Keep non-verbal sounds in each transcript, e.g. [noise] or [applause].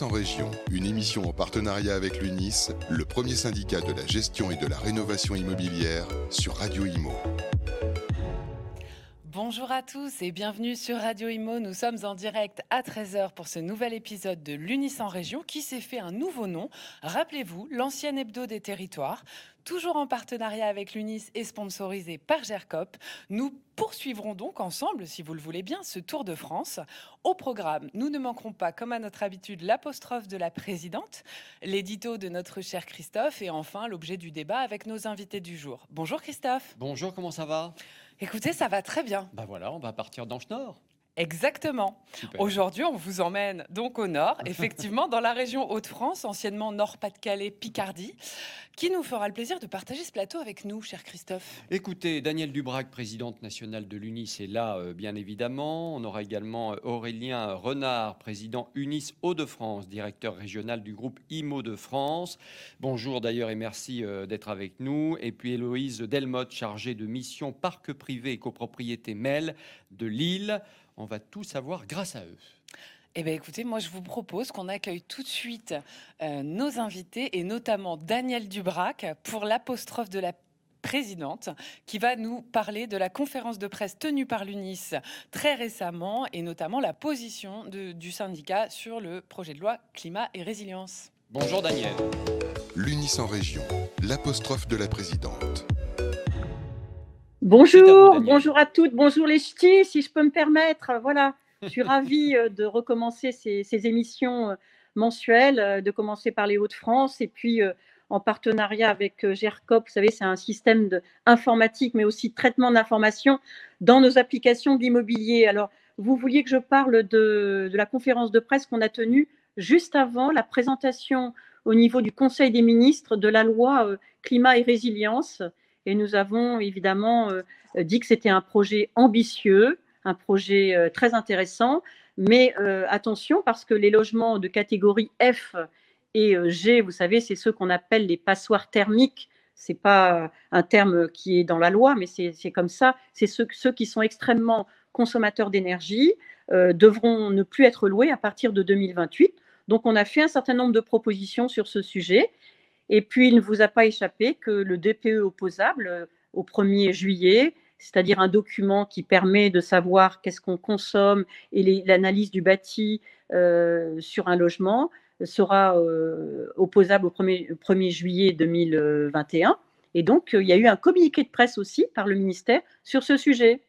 En région, une émission en partenariat avec l'UNIS, le premier syndicat de la gestion et de la rénovation immobilière sur Radio Imo. Bonjour à tous et bienvenue sur Radio Imo. Nous sommes en direct à 13h pour ce nouvel épisode de l'UNIS en région qui s'est fait un nouveau nom. Rappelez-vous, l'ancien hebdo des territoires toujours en partenariat avec l'UNIS et sponsorisé par GERCOP. Nous poursuivrons donc ensemble, si vous le voulez bien, ce Tour de France. Au programme, nous ne manquerons pas, comme à notre habitude, l'apostrophe de la présidente, l'édito de notre cher Christophe et enfin l'objet du débat avec nos invités du jour. Bonjour Christophe. Bonjour, comment ça va? Écoutez, ça va très bien. Bah voilà, on va partir dans le Nord. Exactement. Aujourd'hui, on vous emmène donc au nord, [laughs] effectivement, dans la région Hauts-de-France, anciennement Nord-Pas-de-Calais, Picardie, qui nous fera le plaisir de partager ce plateau avec nous, cher Christophe. Écoutez, Daniel Dubrac, présidente nationale de l'UNIS, est là, euh, bien évidemment. On aura également euh, Aurélien Renard, président UNIS Hauts-de-France, directeur régional du groupe IMO de France. Bonjour d'ailleurs et merci euh, d'être avec nous. Et puis Héloïse Delmotte, chargée de mission parc privé et copropriété MEL de Lille. On va tout savoir grâce à eux. Eh bien, écoutez, moi, je vous propose qu'on accueille tout de suite euh, nos invités et notamment Daniel Dubrac pour l'apostrophe de la présidente qui va nous parler de la conférence de presse tenue par l'UNIS très récemment et notamment la position du syndicat sur le projet de loi climat et résilience. Bonjour Daniel. L'UNIS en région, l'apostrophe de la présidente. Bonjour, bonjour à toutes, bonjour les ch'tis, si je peux me permettre. Voilà, je suis ravie euh, de recommencer ces, émissions euh, mensuelles, euh, de commencer par les Hauts-de-France et puis en partenariat avec GERCOP. Vous savez, c'est un système de informatique, mais aussi de traitement d'informations dans nos applications d'immobilier. Alors, vous vouliez que je parle de, de la conférence de presse qu'on a tenue juste avant la présentation au niveau du Conseil des ministres de la loi climat et résilience et nous avons évidemment euh, dit que c'était un projet ambitieux, un projet euh, très intéressant. Mais euh, attention, parce que les logements de catégorie F et G, vous savez, c'est ceux qu'on appelle les passoires thermiques. Ce n'est pas un terme qui est dans la loi, mais c'est comme ça. C'est ceux, qui sont extrêmement consommateurs d'énergie devront ne plus être loués à partir de 2028. Donc, on a fait un certain nombre de propositions sur ce sujet et puis, il ne vous a pas échappé que le DPE opposable euh, au 1er juillet, c'est-à-dire un document qui permet de savoir qu'est-ce qu'on consomme et l'analyse du bâti euh, sur un logement, sera euh, opposable au 1er, 1er, juillet 2021. Et donc, il y a eu un communiqué de presse aussi par le ministère sur ce sujet.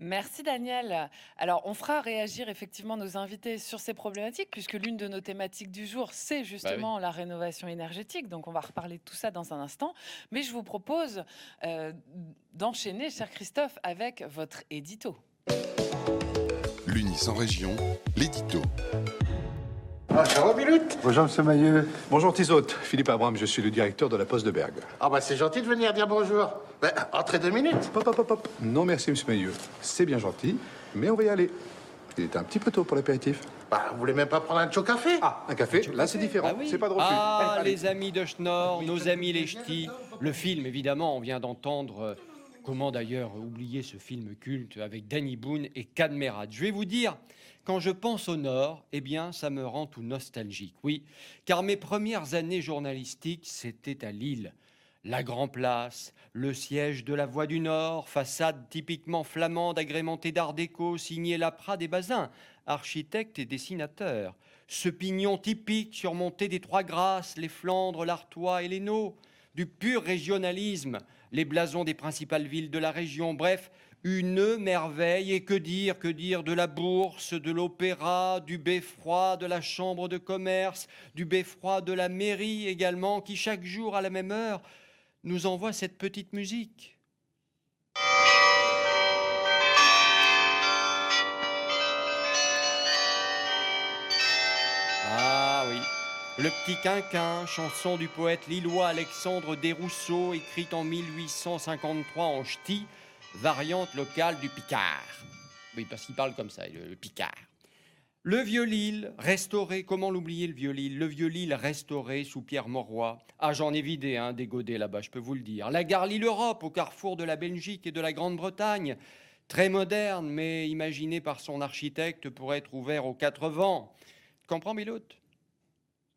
Merci Daniel. Alors, on fera réagir effectivement nos invités sur ces problématiques, puisque l'une de nos thématiques du jour, c'est bah justement la rénovation énergétique. Donc, on va reparler de tout ça dans un instant. Mais je vous propose euh, d'enchaîner, cher Christophe, avec votre édito. L'UNIS en région, l'édito. Ah, ça va, Bonjour, M. Mailleux. Bonjour, Tisote. Philippe Abraham, je suis le directeur de la Poste de Bergue. Ah, bah, c'est gentil de venir dire bonjour. Ben, entrez deux minutes. Pop, pop, pop, Non, merci, M. Mailleux. C'est bien gentil, mais on va y aller. Il est un petit peu tôt pour l'apéritif. Bah, vous voulez même pas prendre un chaud café Ah, un café Là, c'est différent. Ah c'est pas de refus. Ah, les amis de Schnorr, nos amis les ch'tis. Le film, évidemment, on vient d'entendre. Comment d'ailleurs oublier ce film culte avec Danny Boone et Cadmerat Je vais vous dire, quand je pense au Nord, eh bien, ça me rend tout nostalgique. Oui, car mes premières années journalistiques, c'était à Lille. La Grand Place, le siège de la Voix du Nord, façade typiquement flamande agrémentée d'art déco, signé Lapra des Bazins, architecte et dessinateur. Ce pignon typique surmonté des Trois Grâces, les Flandres, l'Artois et les Naux, du pur régionalisme, les blasons des principales villes de la région, bref, une merveille. Et que dire, que dire de la bourse, de l'opéra, du beffroi, de la chambre de commerce, du beffroi de la mairie également, qui chaque jour à la même heure nous envoie cette petite musique. Le petit quinquin, chanson du poète lillois Alexandre Desrousseaux, écrite en 1853 en ch'ti, variante locale du Picard. Oui, parce qu'il parle comme ça, le, Picard. Le vieux-Lille, restauré, comment l'oublier le vieux-Lille Le vieux-Lille restauré sous Pierre Mauroy. Ah, j'en ai vidé, hein, des là-bas, je peux vous le dire. La gare Lille-Europe, au carrefour de la Belgique et de la Grande-Bretagne. très moderne, mais imaginé par son architecte pour être ouvert aux quatre vents. Comprends, Milout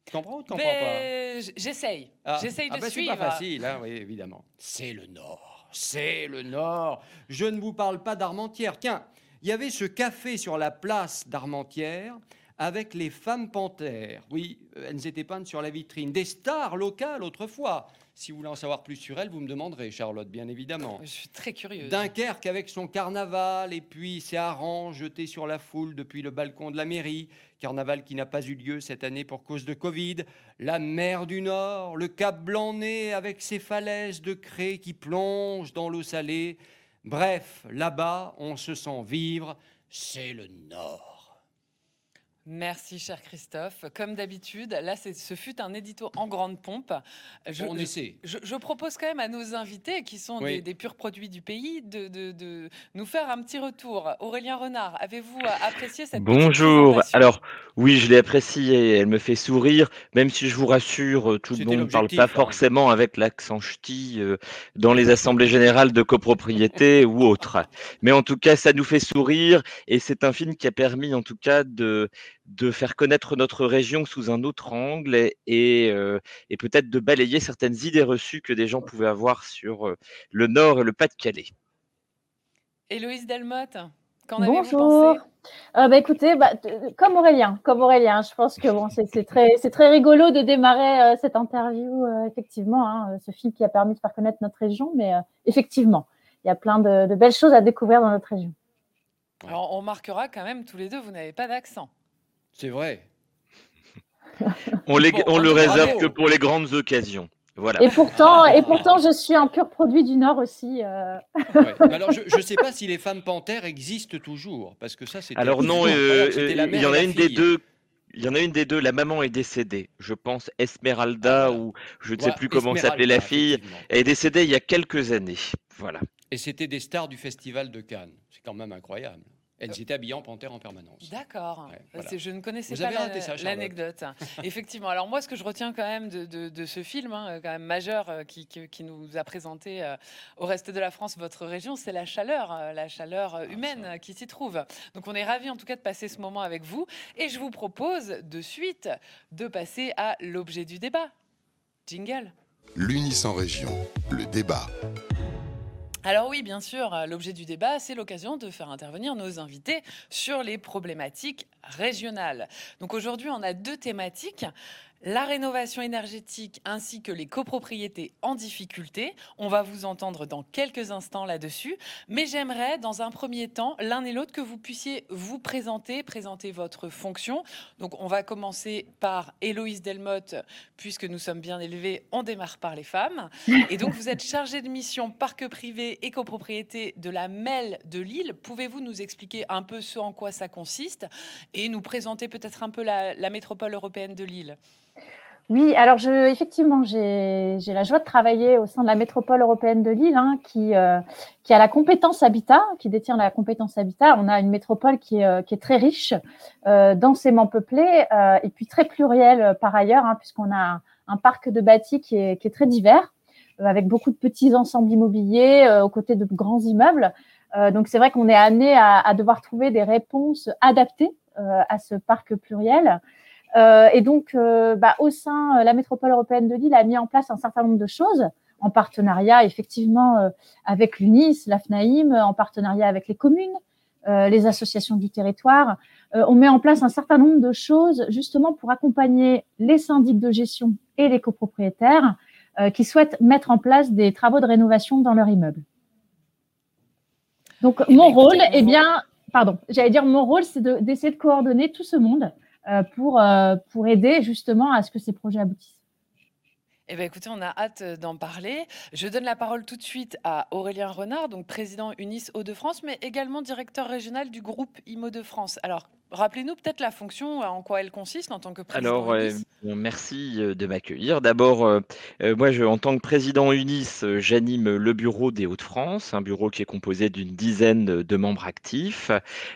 Tu comprends ou tu comprends pas? Mais j- J'essaye. Ah, J'essaye ah de bah, suivre. C'est pas facile, hein, oui, évidemment. C'est le Nord. C'est le Nord. Je ne vous parle pas d'Armentières. Tiens, il y avait ce café sur la place d'Armentières avec les femmes panthères. Oui, euh, elles étaient peintes sur la vitrine. Des stars locales autrefois. Si vous voulez en savoir plus sur elles, vous me demanderez, Charlotte, bien évidemment. Je suis très curieuse. Dunkerque avec son carnaval et puis ses harengs jetés sur la foule depuis le balcon de la mairie. Carnaval qui n'a pas eu lieu cette année pour cause de Covid. La mer du Nord, le cap Blanc-Nez avec ses falaises de craie qui plongent dans l'eau salée. Bref, là-bas, on se sent vivre. C'est le Nord. Merci, cher Christophe. Comme d'habitude, là, ce fut un édito en grande pompe. Je, on essaie. je- je propose quand même à nos invités, qui sont Oui. des, des purs produits du pays, de, de- de nous faire un petit retour. Aurélien Renard, avez-vous apprécié cette Bonjour. Alors, oui, je l'ai appréciée. Elle me fait sourire, même si je vous rassure, euh, tout le monde ne parle pas forcément avec l'accent ch'ti euh, dans les assemblées générales de copropriété [laughs] ou autres. Mais en tout cas, ça nous fait sourire et c'est un film qui a permis, en tout cas, de, de faire connaître notre région sous un autre angle et, et, euh, et peut-être de balayer certaines idées reçues que des gens pouvaient avoir sur euh, le Nord et le Pas-de-Calais. Héloïse Delmotte, qu'en avez-vous Bonjour. pensé Euh, bah, écoutez, bah, t- comme Aurélien, comme Aurélien, je pense que bon, c'est c'est très, c'est très rigolo de démarrer euh, cette interview, euh, effectivement, hein, ce film qui a permis de faire connaître notre région, mais euh, effectivement, il y a plein de, de belles choses à découvrir dans notre région. Alors, on remarquera quand même, tous les deux, vous n'avez pas d'accent. C'est vrai. [laughs] On, les, Bon, on le réserve que pour les grandes occasions. Voilà. Et pourtant, et pourtant, je suis un pur produit du Nord aussi. euh. Ouais. Alors, je ne sais pas si les femmes panthères existent toujours, parce que ça, c'était Alors non, euh, euh, il y en a une des deux. Il y en a une des deux. La maman est décédée. Je pense Esmeralda Ah, voilà. ou je ne sais plus comment s'appelait la fille. est décédée il y a quelques années. Voilà. Et c'était des stars du festival de Cannes. C'est quand même incroyable. Elles étaient habillées en panthère en permanence. D'accord. Ouais, voilà. Je ne connaissais Vous pas l'anecdote. [laughs] Effectivement. Alors moi, ce que je retiens quand même de, de- de ce film, hein, quand même majeur, euh, qui, qui- qui nous a présenté euh, au reste de la France votre région, c'est la chaleur, euh, la chaleur euh, Ah, humaine qui s'y trouve. Donc on est ravis en tout cas de passer ce moment avec vous. Et je vous propose de suite de passer à l'objet du débat. Jingle. L'Unis en région, le débat. Alors oui, bien sûr, l'objet du débat, c'est l'occasion de faire intervenir nos invités sur les problématiques régionales. Donc aujourd'hui, on a deux thématiques. La rénovation énergétique ainsi que les copropriétés en difficulté. On va vous entendre dans quelques instants là-dessus. Mais j'aimerais, dans un premier temps, l'un et l'autre, que vous puissiez vous présenter, présenter votre fonction. Donc on va commencer par Héloïse Delmotte, puisque nous sommes bien élevés, on démarre par les femmes. Et donc, vous êtes chargé de mission parc privé et copropriété de la MEL de Lille. Pouvez-vous nous expliquer un peu ce en quoi ça consiste et nous présenter peut-être un peu la, la métropole européenne de Lille? Oui, alors je, effectivement, j'ai la joie de travailler au sein de la métropole européenne de Lille, hein, qui, euh, qui a la compétence habitat, qui détient la compétence habitat. On a une métropole qui est, euh, qui est très riche, euh, densément peuplée, et puis très plurielle par ailleurs, hein, puisqu'on a un, parc de bâtis qui est, qui est très divers, avec beaucoup de petits ensembles immobiliers aux côtés de grands immeubles. Donc c'est vrai qu'on est amené à, à devoir trouver des réponses adaptées à ce parc pluriel. Euh, et donc, euh, bah, au sein, euh, la métropole européenne de Lille a mis en place un certain nombre de choses en partenariat, effectivement, euh, avec l'UNIS, l'AFNAIM, en partenariat avec les communes, euh, les associations du territoire. Euh, on met en place un certain nombre de choses justement pour accompagner les syndics de gestion et les copropriétaires euh, qui souhaitent mettre en place des travaux de rénovation dans leur immeuble. Donc, Eh mon écoutez, rôle, eh bien, pardon, j'allais dire mon rôle, c'est de- d'essayer de coordonner tout ce monde pour, euh, pour aider justement à ce que ces projets aboutissent. Eh bien, écoutez, on a hâte euh, d'en parler. Je donne la parole tout de suite à Aurélien Renard, donc président UNIS Hauts-de-France, mais également directeur régional du groupe IMO de France. Alors, rappelez-nous peut-être la fonction, en quoi elle consiste en tant que président Alors, UNIS. merci de m'accueillir. D'abord, moi, je, en tant que président UNIS, j'anime le bureau des Hauts-de-France, un bureau qui est composé d'une dizaine de membres actifs,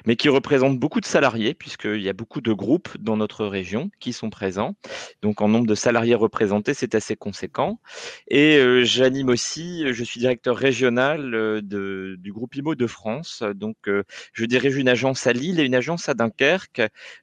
mais qui représente beaucoup de salariés, puisqu'il y a beaucoup de groupes dans notre région qui sont présents. Donc, en nombre de salariés représentés, c'est assez conséquent. Et j'anime aussi, je suis directeur régional de, du groupe IMO de France. Donc, je dirige une agence à Lille et une agence à Dunkerque,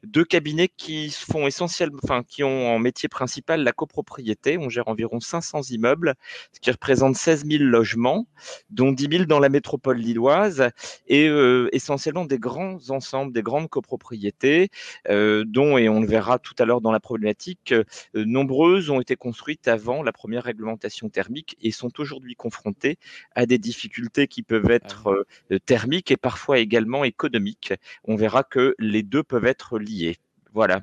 deux cabinets qui font essentiellement, enfin, qui ont en métier principal la copropriété. On gère environ 500 immeubles, ce qui représente 16 000 logements, dont 10 000 dans la métropole lilloise, et euh, essentiellement des grands ensembles, des grandes copropriétés, euh, dont, et on le verra tout à l'heure dans la problématique, euh, nombreuses ont été construites avant la première réglementation thermique et sont aujourd'hui confrontées à des difficultés qui peuvent Ah être thermiques et parfois également économiques. On verra que les deux peuvent être liés. Voilà.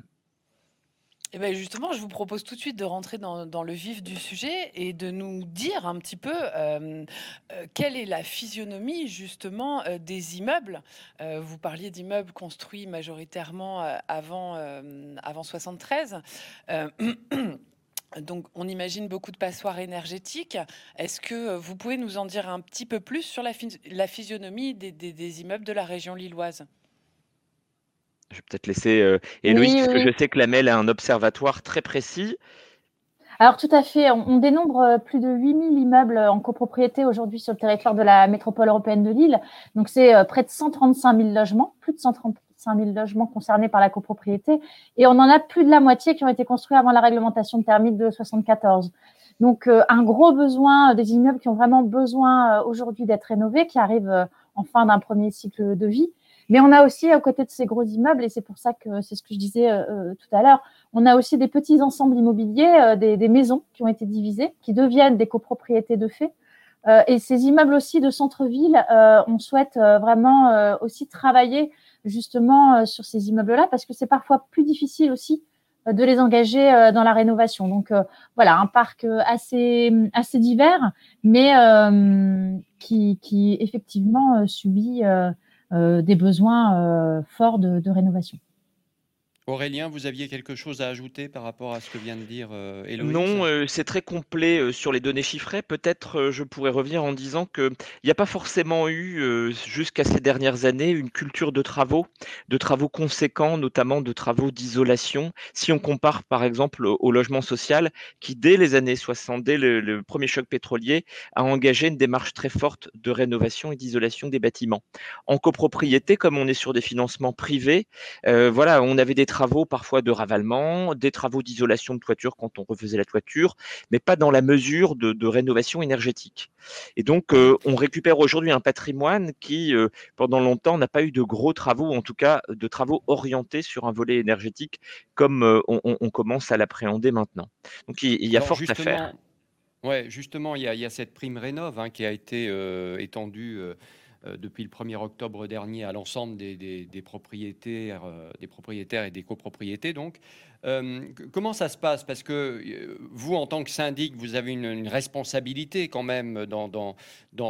Et ben justement, je vous propose tout de suite de rentrer dans, le vif du sujet et de nous dire un petit peu euh, euh, quelle est la physionomie justement euh, des immeubles. Vous parliez d'immeubles construits majoritairement avant, avant 73. Euh, [clears throat] Donc, on imagine beaucoup de passoires énergétiques. Est-ce que vous pouvez nous en dire un petit peu plus sur la, phys- la physionomie des immeubles de la région lilloise? Je vais peut-être laisser euh, Héloïse, Oui, puisque oui. je sais que la MEL a un observatoire très précis. Alors tout à fait, on, on dénombre euh, plus de 8000 immeubles en copropriété aujourd'hui sur le territoire de la métropole européenne de Lille. Donc c'est euh, près de 135 000 logements, plus de 135 000 logements concernés par la copropriété. Et on en a plus de la moitié qui ont été construits avant la réglementation thermique de 74. Donc euh, un gros besoin, des immeubles qui ont vraiment besoin aujourd'hui d'être rénovés, qui arrivent en fin d'un premier cycle de vie. Mais on a aussi, aux côtés de ces gros immeubles, et c'est pour ça que c'est ce que je disais euh, euh, tout à l'heure, on a aussi des petits ensembles immobiliers, euh, des, des maisons qui ont été divisées, qui deviennent des copropriétés de fait. Euh, et ces immeubles aussi de centre-ville, euh, on souhaite euh, vraiment aussi travailler justement sur ces immeubles-là parce que c'est parfois plus difficile aussi de les engager dans la rénovation. Donc voilà, un parc assez, assez divers, mais qui, qui effectivement subit des besoins euh, forts de rénovation. Aurélien, vous aviez quelque chose à ajouter par rapport à ce que vient de dire euh, Non, euh, c'est très complet euh, sur les données chiffrées. Peut-être euh, je pourrais revenir en disant qu'il n'y a pas forcément eu, jusqu'à ces dernières années, une culture de travaux, de travaux conséquents, notamment de travaux d'isolation. Si on compare par exemple au, logement social, qui dès les années 60, dès le, le premier choc pétrolier, a engagé une démarche très forte de rénovation et d'isolation des bâtiments. En copropriété, comme on est sur des financements privés, voilà, on avait des travaux parfois de ravalement, des travaux d'isolation de toiture quand on refaisait la toiture, mais pas dans la mesure de, de rénovation énergétique. Et donc, euh, on récupère aujourd'hui un patrimoine qui, euh, pendant longtemps, n'a pas eu de gros travaux, en tout cas de travaux orientés sur un volet énergétique, comme euh, on, commence à l'appréhender maintenant. Donc, il, il y a Alors, fort à faire. ouais, justement, il y a, il y a cette prime rénov hein, qui a été étendue depuis le 1er octobre dernier à l'ensemble euh, des propriétaires et des copropriétés. Donc, Euh, comment ça se passe? Parce que euh, vous, en tant que syndic, vous avez une, responsabilité quand même dans,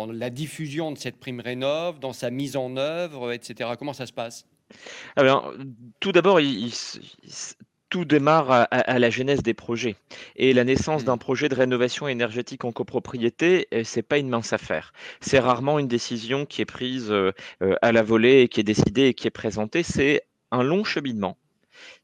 la diffusion de cette prime rénov, dans sa mise en œuvre, etc. Comment ça se passe? Alors, tout d'abord, tout démarre à, la genèse des projets. Et la naissance Mm. d'un projet de rénovation énergétique en copropriété, euh, c'est pas une mince affaire. C'est rarement une décision qui est prise euh, euh, à la volée et qui est décidée et qui est présentée. C'est un long cheminement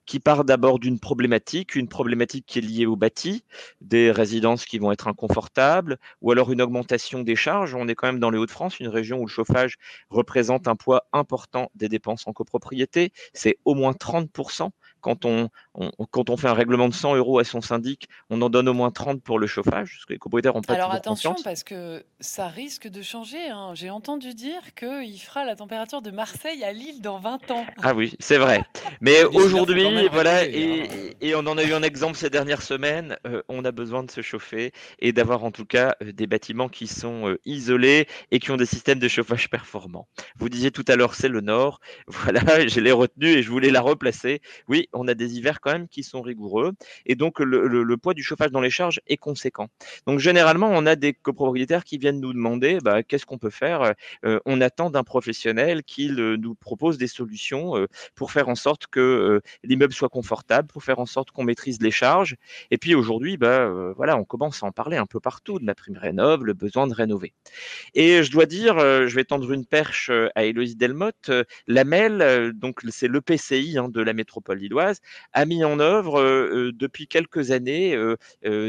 qui part d'abord d'une problématique, une problématique qui est liée au bâti, des résidences qui vont être inconfortables, ou alors une augmentation des charges. On est quand même dans les Hauts-de-France, une région où le chauffage représente un poids important des dépenses en copropriété. C'est au moins 30%. Quand on, on- quand on fait un règlement de 100 euros à son syndic, on en donne au moins 30 pour le chauffage, parce que les copropriétaires n'ont pas Alors attention, conscience. parce que ça risque de changer. hein. J'ai entendu dire qu'il fera la température de Marseille à Lille dans 20 ans. Ah oui, c'est vrai. Mais aujourd'hui, voilà, et, hein. et on en a eu un exemple ces dernières semaines, euh, on a besoin de se chauffer et d'avoir en tout cas euh, des bâtiments qui sont euh, isolés et qui ont des systèmes de chauffage performants. Vous disiez tout à l'heure, c'est le Nord. [laughs] Voilà, je l'ai retenu et je voulais la replacer. Oui, on a des hivers quand même qui sont rigoureux et donc le, poids du chauffage dans les charges est conséquent. Donc généralement, on a des copropriétaires qui viennent nous demander bah, qu'est-ce qu'on peut faire. on attend d'un professionnel qu'il nous propose des solutions pour faire en sorte que l'immeuble soit confortable, pour faire en sorte qu'on maîtrise les charges. Et puis aujourd'hui, bah, voilà, on commence à en parler un peu partout de la prime rénov, le besoin de rénover. Et je dois dire, je vais tendre une perche à Héloïse Delmotte, la MEL, donc c'est l'EPCI hein, de la métropole lilloise, a mis en œuvre depuis quelques années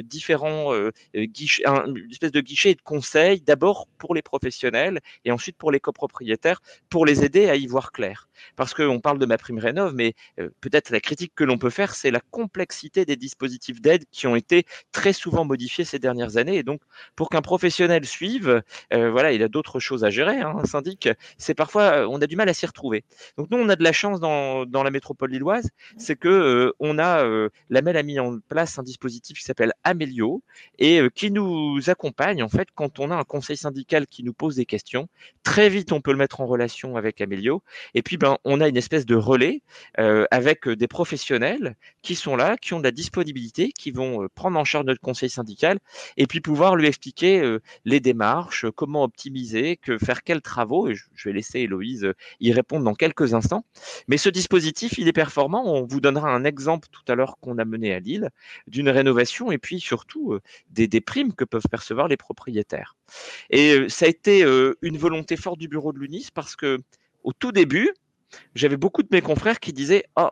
différents guichets, une espèce de guichet de conseils, d'abord pour les professionnels et ensuite pour les copropriétaires, pour les aider à y voir clair. Parce qu'on parle de ma prime rénov, mais peut-être la critique que l'on peut faire, c'est la complexité des dispositifs d'aide qui ont été très souvent modifiés ces dernières années. Et donc, pour qu'un professionnel suive, voilà, il a d'autres choses à gérer. Hein, un syndic, c'est parfois, on a du mal à s'y retrouver. Donc nous, on a de la chance dans, dans la métropole lilloise, c'est que on a, la MEL a mis en place un dispositif qui s'appelle Amélio et qui nous accompagne en fait quand on a un conseil syndical qui nous pose des questions. Très vite, on peut le mettre en relation avec Amélio. Et puis, ben, on a une espèce de relais avec des professionnels qui sont là, qui ont de la disponibilité, qui vont prendre en charge notre conseil syndical et puis pouvoir lui expliquer les démarches, comment optimiser, que faire quels travaux. Et je vais laisser Héloïse y répondre dans quelques instants. Mais ce dispositif, il est performant. On vous donnera un exemple tout à l'heure qu'on a mené à Lille d'une rénovation et puis surtout des, des primes que peuvent percevoir les propriétaires. Et ça a été une volonté forte du bureau de l'UNIS parce que au tout début, j'avais beaucoup de mes confrères qui disaient Oh,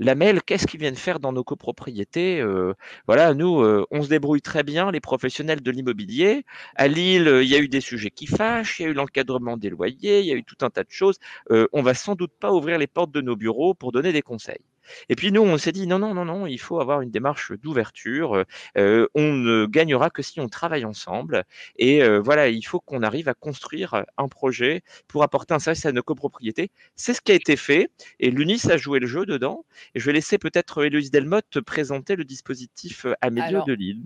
la MEL, qu'est-ce qu'ils viennent faire dans nos copropriétés euh, Voilà, nous, euh, on se débrouille très bien, les professionnels de l'immobilier. À Lille, il y a eu des sujets qui fâchent, il y a eu l'encadrement des loyers, il y a eu tout un tas de choses. Euh, on va sans doute pas ouvrir les portes de nos bureaux pour donner des conseils. Et puis nous, on s'est dit non, non, non, non, il faut avoir une démarche d'ouverture. Euh, on ne gagnera que si on travaille ensemble. Et euh, voilà, il faut qu'on arrive à construire un projet pour apporter un service à nos copropriétés. C'est ce qui a été fait. Et l'UNIS a joué le jeu dedans. Et je vais laisser peut-être Héloïse Delmotte présenter le dispositif Amélie de Lille.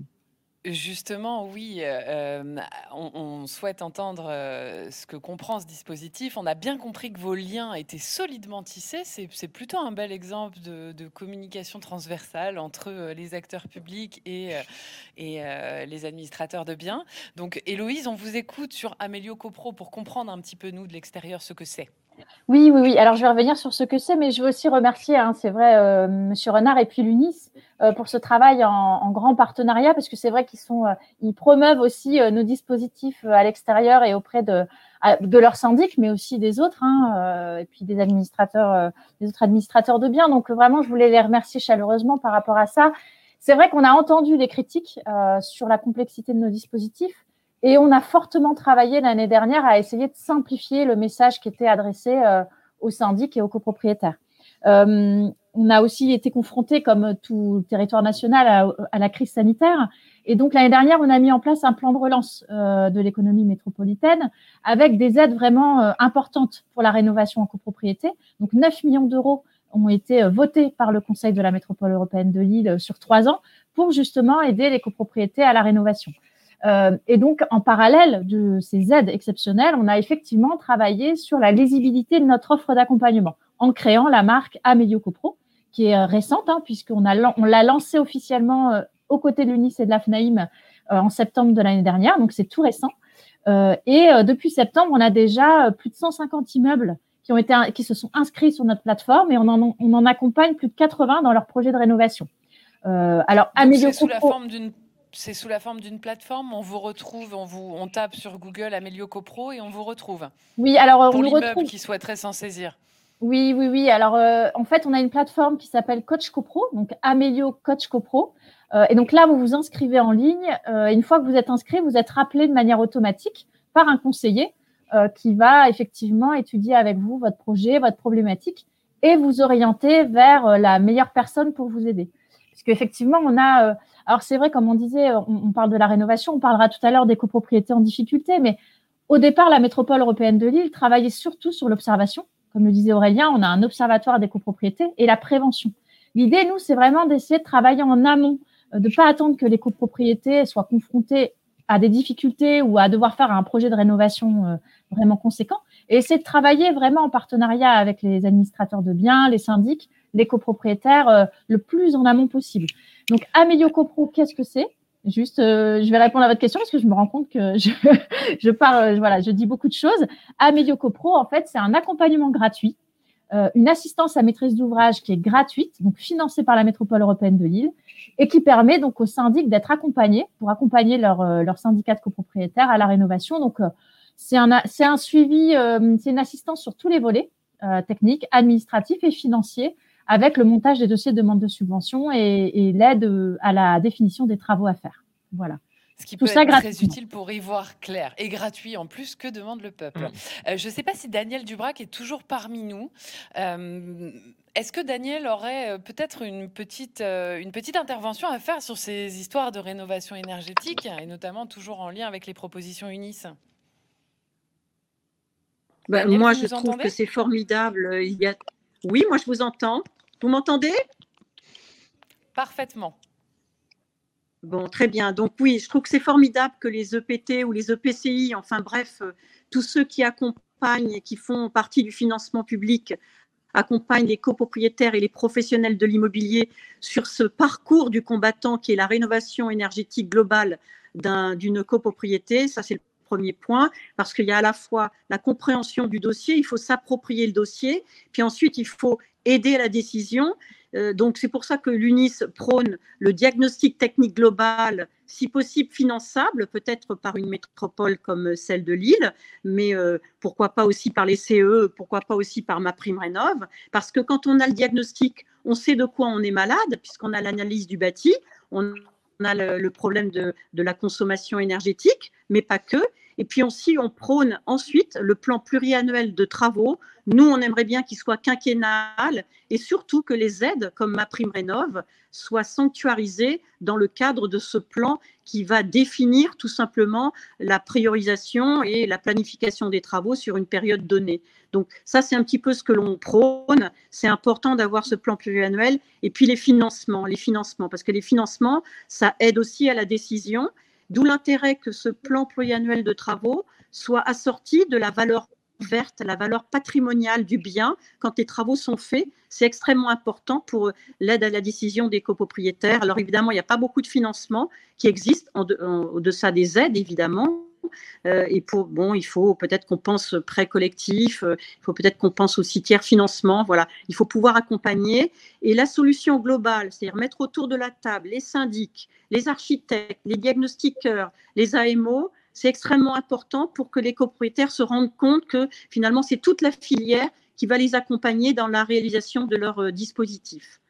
Justement, oui, on, souhaite entendre ce que comprend ce dispositif. On a bien compris que vos liens étaient solidement tissés. C'est plutôt un bel exemple de, communication transversale entre les acteurs publics et, et les administrateurs de biens. Donc, Héloïse, on vous écoute sur Amélio Copro pour comprendre un petit peu, nous, de l'extérieur, ce que c'est. Oui, oui, oui. Alors, je vais revenir sur ce que c'est, mais je veux aussi remercier, hein, c'est vrai, euh, Monsieur Renard et puis l'UNIS euh, pour ce travail en, grand partenariat, parce que c'est vrai qu'ils sont, euh, ils promeuvent aussi nos dispositifs à l'extérieur et auprès de, de leurs syndics, mais aussi des autres, hein, et puis des administrateurs, des autres administrateurs de biens. Donc, vraiment, je voulais les remercier chaleureusement par rapport à ça. C'est vrai qu'on a entendu les critiques sur la complexité de nos dispositifs. Et on a fortement travaillé l'année dernière à essayer de simplifier le message qui était adressé euh, aux syndics et aux copropriétaires. Euh, on a aussi été confronté, comme tout territoire national, à, la crise sanitaire. Et donc l'année dernière, on a mis en place un plan de relance euh, de l'économie métropolitaine avec des aides vraiment importantes pour la rénovation en copropriété. Donc 9 millions d'euros ont été votés par le Conseil de la métropole européenne de Lille sur trois ans pour justement aider les copropriétés à la rénovation. Euh, et donc, en parallèle de ces aides exceptionnelles, on a effectivement travaillé sur la lisibilité de notre offre d'accompagnement en créant la marque Amelio Copro, qui est euh, récente, hein, puisqu'on a, on l'a lancée officiellement euh, aux côtés de l'UNIS et de la FNAIM en septembre de l'année dernière, donc c'est tout récent. et depuis septembre, on a déjà plus de 150 immeubles qui, ont été, qui se sont inscrits sur notre plateforme et on en, on en accompagne plus de 80 dans leur projet de rénovation. alors, Amelio Copro... Sous la forme d'une c'est sous la forme d'une plateforme. On vous retrouve, on vous, on tape sur Google Amélio Copro et on vous retrouve. Oui, alors pour l'immeuble qui souhaiterait s'en saisir. Oui, oui, oui. Alors euh, en fait, on a une plateforme qui s'appelle Coach Copro, donc Amélio Coach Copro. Euh, et donc là, vous vous inscrivez en ligne. Euh, une fois que vous êtes inscrit, vous êtes rappelé de manière automatique par un conseiller qui va effectivement étudier avec vous votre projet, votre problématique et vous orienter vers la meilleure personne pour vous aider. Parce qu'effectivement, on a alors c'est vrai, comme on disait, on, parle de la rénovation, on parlera tout à l'heure des copropriétés en difficulté, mais au départ, la métropole européenne de Lille travaillait surtout sur l'observation. Comme le disait Aurélien, on a un observatoire des copropriétés et la prévention. L'idée, nous, c'est vraiment d'essayer de travailler en amont, euh, de ne pas attendre que les copropriétés soient confrontées à des difficultés ou à devoir faire un projet de rénovation euh, vraiment conséquent, et essayer de travailler vraiment en partenariat avec les administrateurs de biens, les syndics, les copropriétaires le plus en amont possible. Donc, Amélio Copro, qu'est-ce que c'est? Juste, je vais répondre à votre question parce que je me rends compte que je, [laughs] parle, voilà, je dis beaucoup de choses. Amélio Copro, en fait, c'est un accompagnement gratuit euh, une assistance à maîtrise d'ouvrage qui est gratuite, donc financée par la métropole européenne de Lille, et qui permet donc aux syndics d'être accompagnés pour accompagner leur, euh, leur syndicat de copropriétaires à la rénovation. Donc, euh, c'est un, c'est un suivi, c'est une assistance sur tous les volets techniques, administratifs et financiers, avec le montage des dossiers de demande de subvention et, et l'aide à la définition des travaux à faire. Voilà. Ce qui peut être très utile pour y voir clair et gratuit en plus que demande le peuple. Mmh. Euh, je ne sais pas si Daniel Dubrac est toujours parmi nous. Euh, est-ce que Daniel aurait euh, peut-être une petite, une petite intervention à faire sur ces histoires de rénovation énergétique et notamment toujours en lien avec les propositions UNIS? Ben, Moi, je trouve que c'est formidable. Il y a... Oui, moi, je vous entends. Vous m'entendez? Parfaitement. Bon, très bien. Donc oui, je trouve que c'est formidable que les EPT ou les EPCI, enfin bref, euh, tous ceux qui accompagnent et qui font partie du financement public accompagnent les copropriétaires et les professionnels de l'immobilier sur ce parcours du combattant qui est la rénovation énergétique globale d'une copropriété. Ça, c'est le premier point, parce qu'il y a à la fois la compréhension du dossier, il faut s'approprier le dossier, puis ensuite, il faut aider à la décision euh, donc c'est pour ça que l'UNIS prône le diagnostic technique global, si possible finançable, peut-être par une métropole comme celle de Lille, mais euh, pourquoi pas aussi par les CE, pourquoi pas aussi par ma prime rénov, parce que quand on a le diagnostic, on sait de quoi on est malade, puisqu'on a l'analyse du bâti, on a le, problème de, de la consommation énergétique, mais pas que. Et puis aussi, on prône ensuite le plan pluriannuel de travaux. Nous, on aimerait bien qu'il soit quinquennal et surtout que les aides, comme ma prime rénov, soient sanctuarisées dans le cadre de ce plan qui va définir tout simplement la priorisation et la planification des travaux sur une période donnée. Donc ça, c'est un petit peu ce que l'on prône. C'est important d'avoir ce plan pluriannuel. Et puis les financements, les financements, parce que les financements, ça aide aussi à la décision. D'où l'intérêt que ce plan pluriannuel de travaux soit assorti de la valeur verte, la valeur patrimoniale du bien quand les travaux sont faits. C'est extrêmement important pour l'aide à la décision des copropriétaires. Alors évidemment, il n'y a pas beaucoup de financement qui existe en, deçà des aides, évidemment. Euh, et pour, bon, il faut peut-être qu'on pense prêt collectif, euh, il faut peut-être qu'on pense aussi tiers financement. Voilà, il faut pouvoir accompagner. Et la solution globale, c'est-à-dire mettre autour de la table les syndics, les architectes, les diagnostiqueurs, les AMO, c'est extrêmement important pour que les copropriétaires se rendent compte que finalement, c'est toute la filière qui va les accompagner dans la réalisation de leur euh, dispositif.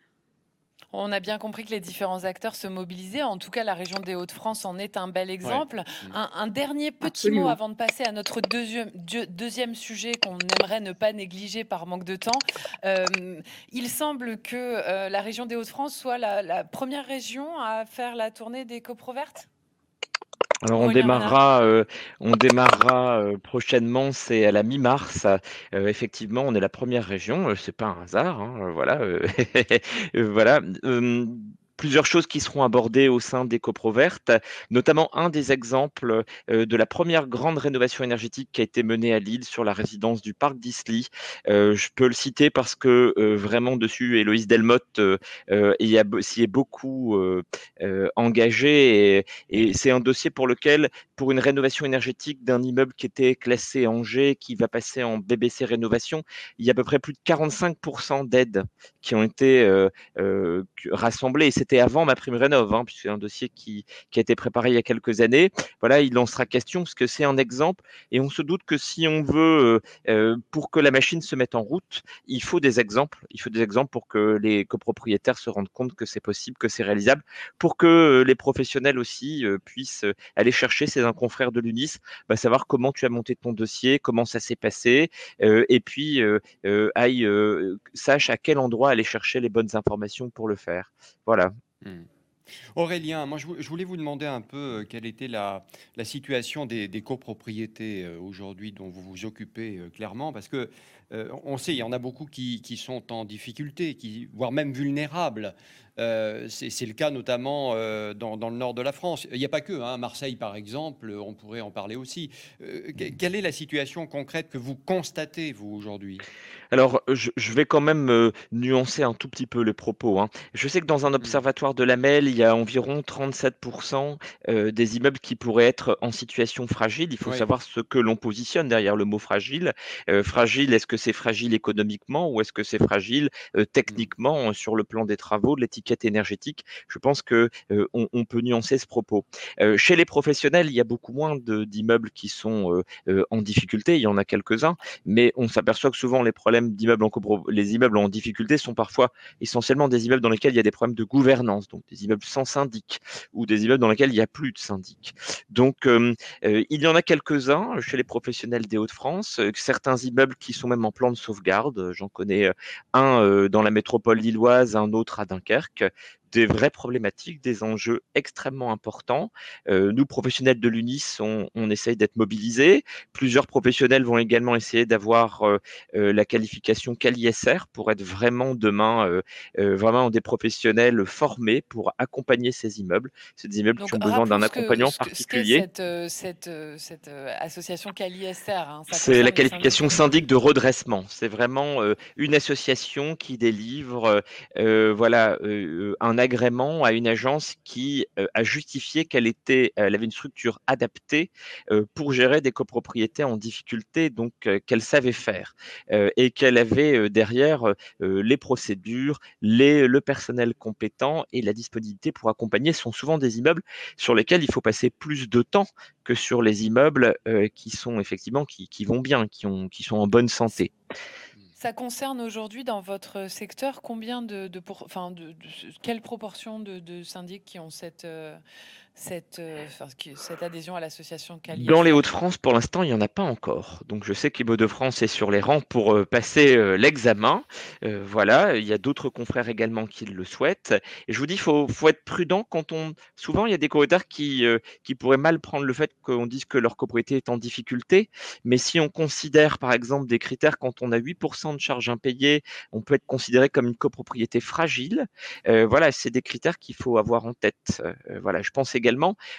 On a bien compris que les différents acteurs se mobilisaient. En tout cas, la région des Hauts-de-France en est un bel exemple. Un, dernier petit mot avant de passer à notre deuxième, deuxième sujet qu'on aimerait ne pas négliger par manque de temps. Euh, il semble que euh, la région des Hauts-de-France soit la, la, première région à faire la tournée des coprovertes? Alors on démarrera, euh, on démarrera euh, prochainement, c'est à la mi-mars. Euh, effectivement, on est la première région, c'est pas un hasard, hein, voilà, [laughs] voilà plusieurs choses qui seront abordées au sein des coprovertes, notamment un des exemples euh, de la première grande rénovation énergétique qui a été menée à Lille sur la résidence du parc d'Isly. Euh, je peux le citer parce que euh, vraiment dessus, Héloïse Delmotte s'y est beaucoup engagée et, c'est un dossier pour lequel, pour une rénovation énergétique d'un immeuble qui était classé en G, qui va passer en BBC rénovation, il y a à peu près plus de 45% d'aides qui ont été rassemblées. C'était avant ma prime rénov, hein, puisque c'est un dossier qui, a été préparé il y a quelques années. Voilà, il en sera question parce que c'est un exemple et on se doute que si on veut, euh, euh, pour que la machine se mette en route, il faut des exemples. Il faut des exemples pour que les copropriétaires se rendent compte que c'est possible, que c'est réalisable, pour que euh, les professionnels aussi puissent aller chercher, c'est un confrère de l'UNIS, bah, savoir comment tu as monté ton dossier, comment ça s'est passé, et puis aille, sache à quel endroit aller chercher les bonnes informations pour le faire. Voilà. Mmh. Aurélien, moi je voulais vous demander un peu euh, quelle était la, situation des, copropriétés euh, aujourd'hui dont vous vous occupez euh, clairement, parce que on sait, il y en a beaucoup qui, qui sont en difficulté, qui, voire même vulnérables. Euh, c'est le cas notamment euh, dans, le nord de la France. Il n'y a pas que, hein, Marseille par exemple, on pourrait en parler aussi. Euh, quelle est la situation concrète que vous constatez, vous, aujourd'hui? Alors, je, vais quand même nuancer un tout petit peu les propos. Hein. Je sais que dans un mmh. observatoire de la MEL, il y a environ 37% des immeubles qui pourraient être en situation fragile. Il faut savoir ce que l'on positionne derrière le mot fragile. fragile, est-ce que c'est fragile économiquement ou est-ce que c'est fragile mmh. techniquement sur le plan des travaux, de l'étiquette énergétique, je pense que on, peut nuancer ce propos. chez les professionnels, il y a beaucoup moins d'immeubles qui sont en difficulté. Il y en a quelques-uns, mais on s'aperçoit que souvent les problèmes d'immeubles en les immeubles en difficulté sont parfois essentiellement des immeubles dans lesquels il y a des problèmes de gouvernance, donc des immeubles sans syndic ou des immeubles dans lesquels il n'y a plus de syndic. Donc il y en a quelques-uns chez les professionnels des Hauts-de-France, certains immeubles qui sont même en plan de sauvegarde. J'en connais un dans la métropole lilloise, un autre à Dunkerque des vraies problématiques, des enjeux extrêmement importants. Euh, nous, professionnels de l'UNIS, on, on essaye d'être mobilisés. Plusieurs professionnels vont également essayer d'avoir euh, euh, la qualification CALISR pour être vraiment demain vraiment des professionnels formés pour accompagner ces immeubles. C'est des immeubles qui ont besoin d'un accompagnement particulier. cette, cette, association CALISR hein, C'est la qualification syndic de redressement. C'est vraiment une association qui délivre voilà, un agrément à une agence qui euh, a justifié qu'elle était, elle avait une structure adaptée euh, pour gérer des copropriétés en difficulté, donc euh, qu'elle savait faire et qu'elle avait derrière les procédures, les, le personnel compétent et la disponibilité pour accompagner. Ce sont souvent des immeubles sur lesquels il faut passer plus de temps que sur les immeubles qui sont effectivement qui, qui vont bien, qui, ont, qui sont en bonne santé. Ça concerne aujourd'hui dans votre secteur combien de, enfin de, quelle proportion de, syndics qui ont cette, euh, cette, euh, cette adhésion à l'association Cali Dans les Hauts-de-France, pour l'instant, il n'y en a pas encore. Donc je sais qu'Imo de France est sur les rangs pour euh, passer euh, l'examen. voilà, il y a d'autres confrères également qui le souhaitent. Et je vous dis, il faut, faut, être prudent quand on... Souvent, il y a des corridors qui, qui pourraient mal prendre le fait qu'on dise que leur copropriété est en difficulté. Mais si on considère, par exemple, des critères, quand on a 8% de charges impayées, on peut être considéré comme une copropriété fragile. voilà, c'est des critères qu'il faut avoir en tête. voilà, je pense également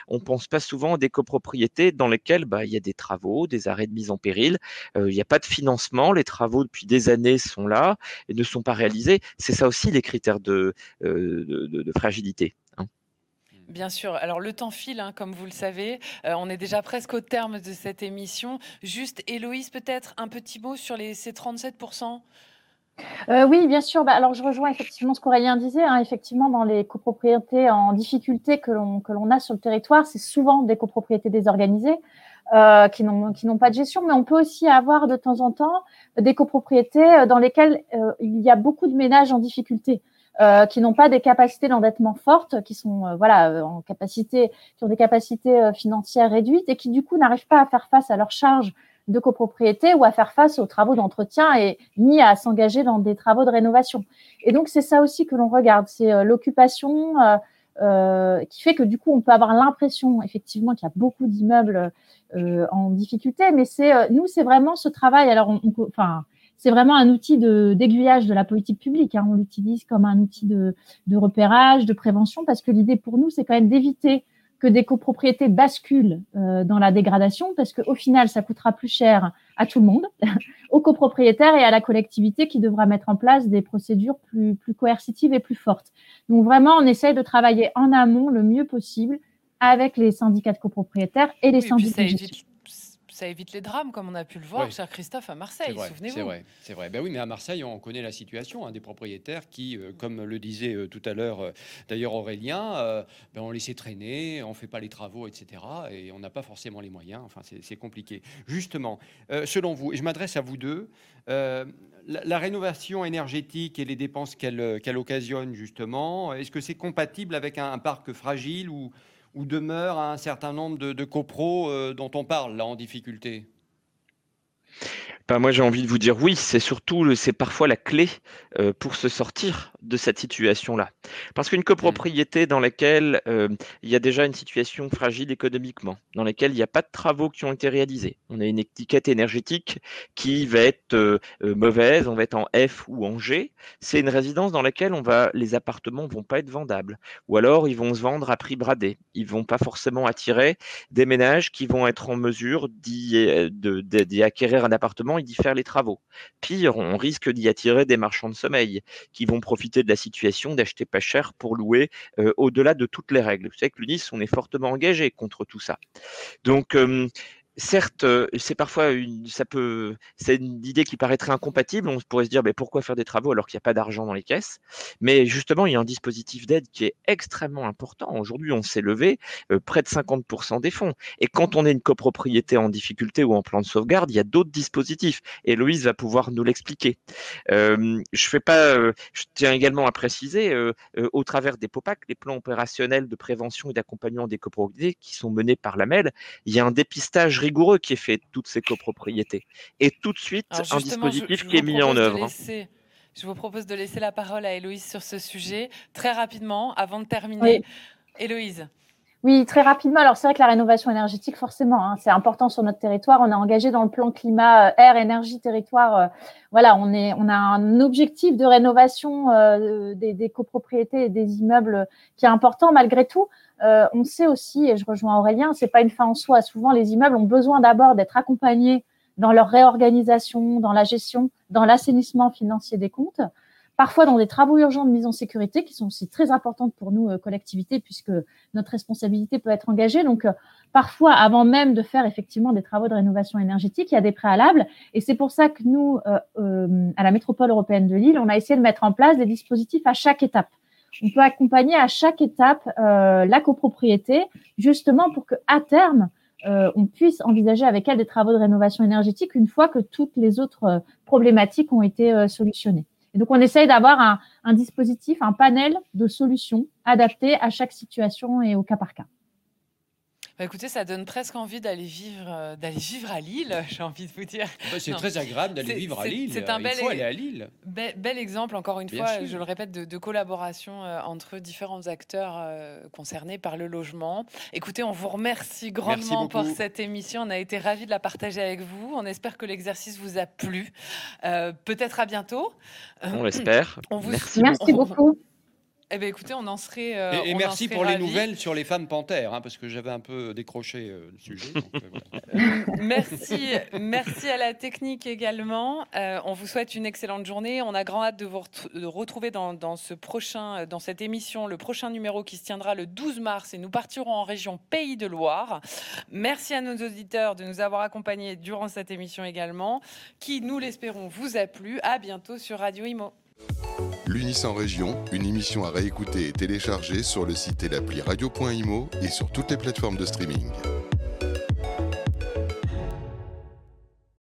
on ne pense pas souvent à des copropriétés dans lesquelles bah, il y a des travaux, des arrêts de mise en péril, euh, il n'y a pas de financement, les travaux depuis des années sont là et ne sont pas réalisés. C'est ça aussi les critères de, euh, fragilité. Hein. Bien sûr. Alors le temps file, hein, comme vous le savez. Euh, on est déjà presque au terme de cette émission. Juste, Héloïse, peut-être un petit mot sur les, ces 37% euh, oui, bien sûr. Bah, alors, je rejoins effectivement ce qu'Aurélien disait. Hein. effectivement, dans les copropriétés en difficulté que l'on a sur le territoire, c'est souvent des copropriétés désorganisées euh, qui n'ont pas de gestion. Mais on peut aussi avoir de temps en temps des copropriétés euh, dans lesquelles euh, il y a beaucoup de ménages en difficulté. Qui n'ont pas des capacités d'endettement fortes, qui sont voilà en capacité, qui ont des capacités financières réduites et qui du coup n'arrivent pas à faire face à leurs charges de copropriété ou à faire face aux travaux d'entretien et ni à s'engager dans des travaux de rénovation. Et donc, c'est ça aussi que l'on regarde, c'est euh, l'occupation euh, euh, qui fait que du coup, on peut avoir l'impression effectivement qu'il y a beaucoup d'immeubles en difficulté, mais c'est nous, c'est vraiment ce travail. Alors, on, enfin, c'est vraiment un outil de d'aiguillage de la politique publique. Hein. On l'utilise comme un outil de, de repérage, de prévention, parce que l'idée pour nous, c'est quand même d'éviter que des copropriétés basculent euh, dans la dégradation parce qu'au final, ça coûtera plus cher à tout le monde, [laughs] aux copropriétaires et à la collectivité qui devra mettre en place des procédures plus, plus coercitives et plus fortes. Donc vraiment, on essaye de travailler en amont le mieux possible avec les syndicats de copropriétaires et les syndicats de ça évite les drames, comme on a pu le voir, cher Christophe, à Marseille, souvenez-vous. C'est vrai, c'est vrai. Ben oui, mais à Marseille, on connaît la situation hein, des propriétaires qui, euh, comme le disait euh, tout à l'heure euh, d'ailleurs Aurélien, ben on laissait traîner, on fait pas les travaux, etc. Et on n'a pas forcément les moyens. Enfin, c'est compliqué. Justement, selon vous, et je m'adresse à vous deux, la, rénovation énergétique et les dépenses qu'elle occasionne, justement, est-ce que c'est compatible avec un, un parc fragile ou ou demeure un certain nombre de, copros euh, dont on parle là en difficulté? Ben, moi j'ai envie de vous dire oui, c'est surtout c'est parfois la clé euh, pour se sortir de cette situation-là. Parce qu'une copropriété dans laquelle il y a déjà une situation fragile économiquement, dans laquelle il n'y a pas de travaux qui ont été réalisés, on a une étiquette énergétique qui va être mauvaise, on va être en F ou en G, c'est une résidence dans laquelle on va, les appartements vont pas être vendables, ou alors ils vont se vendre à prix bradé. Ils vont pas forcément attirer des ménages qui vont être en mesure d'y acquérir un appartement et d'y faire les travaux. Pire, on risque d'y attirer des marchands de sommeil qui vont profiter de la situation d'acheter pas cher pour louer au-delà de toutes les règles. Vous savez que l'UNIS, on est fortement engagé contre tout ça. Donc, certes, c'est parfois une, ça peut, c'est une idée qui paraîtrait incompatible. On pourrait se dire, mais pourquoi faire des travaux alors qu'il n'y a pas d'argent dans les caisses? Mais justement, il y a un dispositif d'aide qui est extrêmement important. Aujourd'hui, on s'est levé près de 50% des fonds. Et quand on est une copropriété en difficulté ou en plan de sauvegarde, il y a d'autres dispositifs. Et Loïse va pouvoir nous l'expliquer. je fais pas, je tiens également à préciser, au travers des POPAC, les plans opérationnels de prévention et d'accompagnement des copropriétés qui sont menés par la MEL, il y a un dépistage rigoureux qui est fait de toutes ces copropriétés. Et tout de suite, un dispositif qui est mis en œuvre. je vous propose de laisser la parole à Héloïse sur ce sujet très rapidement avant de terminer. Héloïse. Oui, très rapidement. Alors, c'est vrai que la rénovation énergétique, forcément, hein, c'est important sur notre territoire. On est engagé dans le plan climat, euh, air, énergie, territoire. Euh, voilà, on, a un objectif de rénovation euh, des, des, copropriétés et des immeubles qui est important malgré tout. on sait aussi, et je rejoins Aurélien, c'est pas une fin en soi. Souvent, les immeubles ont besoin d'abord d'être accompagnés dans leur réorganisation, dans la gestion, dans l'assainissement financier des comptes parfois dans des travaux urgents de mise en sécurité qui sont aussi très importantes pour nous, euh, collectivités, puisque notre responsabilité peut être engagée. Donc, euh, parfois, avant même de faire effectivement des travaux de rénovation énergétique, il y a des préalables. Et c'est pour ça que nous, euh, à la métropole européenne de Lille, on a essayé de mettre en place des dispositifs à chaque étape. On peut accompagner à chaque étape la copropriété, justement pour que à terme, on puisse envisager avec elle des travaux de rénovation énergétique une fois que toutes les autres problématiques ont été solutionnées. Et donc, on essaye d'avoir un, un, dispositif, un panel de solutions adaptées à chaque situation et au cas par cas. Bah, écoutez, ça donne presque envie d'aller vivre, euh, d'aller vivre à Lille, [laughs] j'ai envie de vous dire. Bah, c'est très agréable d'aller vivre à Lille. C'est un bel, Il faut aller à Lille. Bel, exemple, encore une fois, je le répète, de, collaboration euh, entre différents acteurs euh, concernés par le logement. Écoutez, on vous remercie grandement pour cette émission. On a été ravis de la partager avec vous. On espère que l'exercice vous a plu. Peut-être à bientôt. On l'espère. Merci, Merci beaucoup. Eh bien, écoutez, on en serait. Euh, et, merci pour les nouvelles sur les femmes panthères, hein, parce que j'avais un peu décroché euh, le sujet. Euh, [laughs] merci, merci à la technique également. on vous souhaite une excellente journée. On a grand hâte de vous retrouver dans, dans, ce prochain, dans cette émission, le prochain numéro qui se tiendra le 12 mars, et nous partirons en région Pays de Loire. Merci à nos auditeurs de nous avoir accompagnés durant cette émission également, qui, nous l'espérons, vous a plu. À bientôt sur Radio Imo. L'Unis en région, une émission à réécouter et télécharger sur le site et l'appli radio.imo et sur toutes les plateformes de streaming.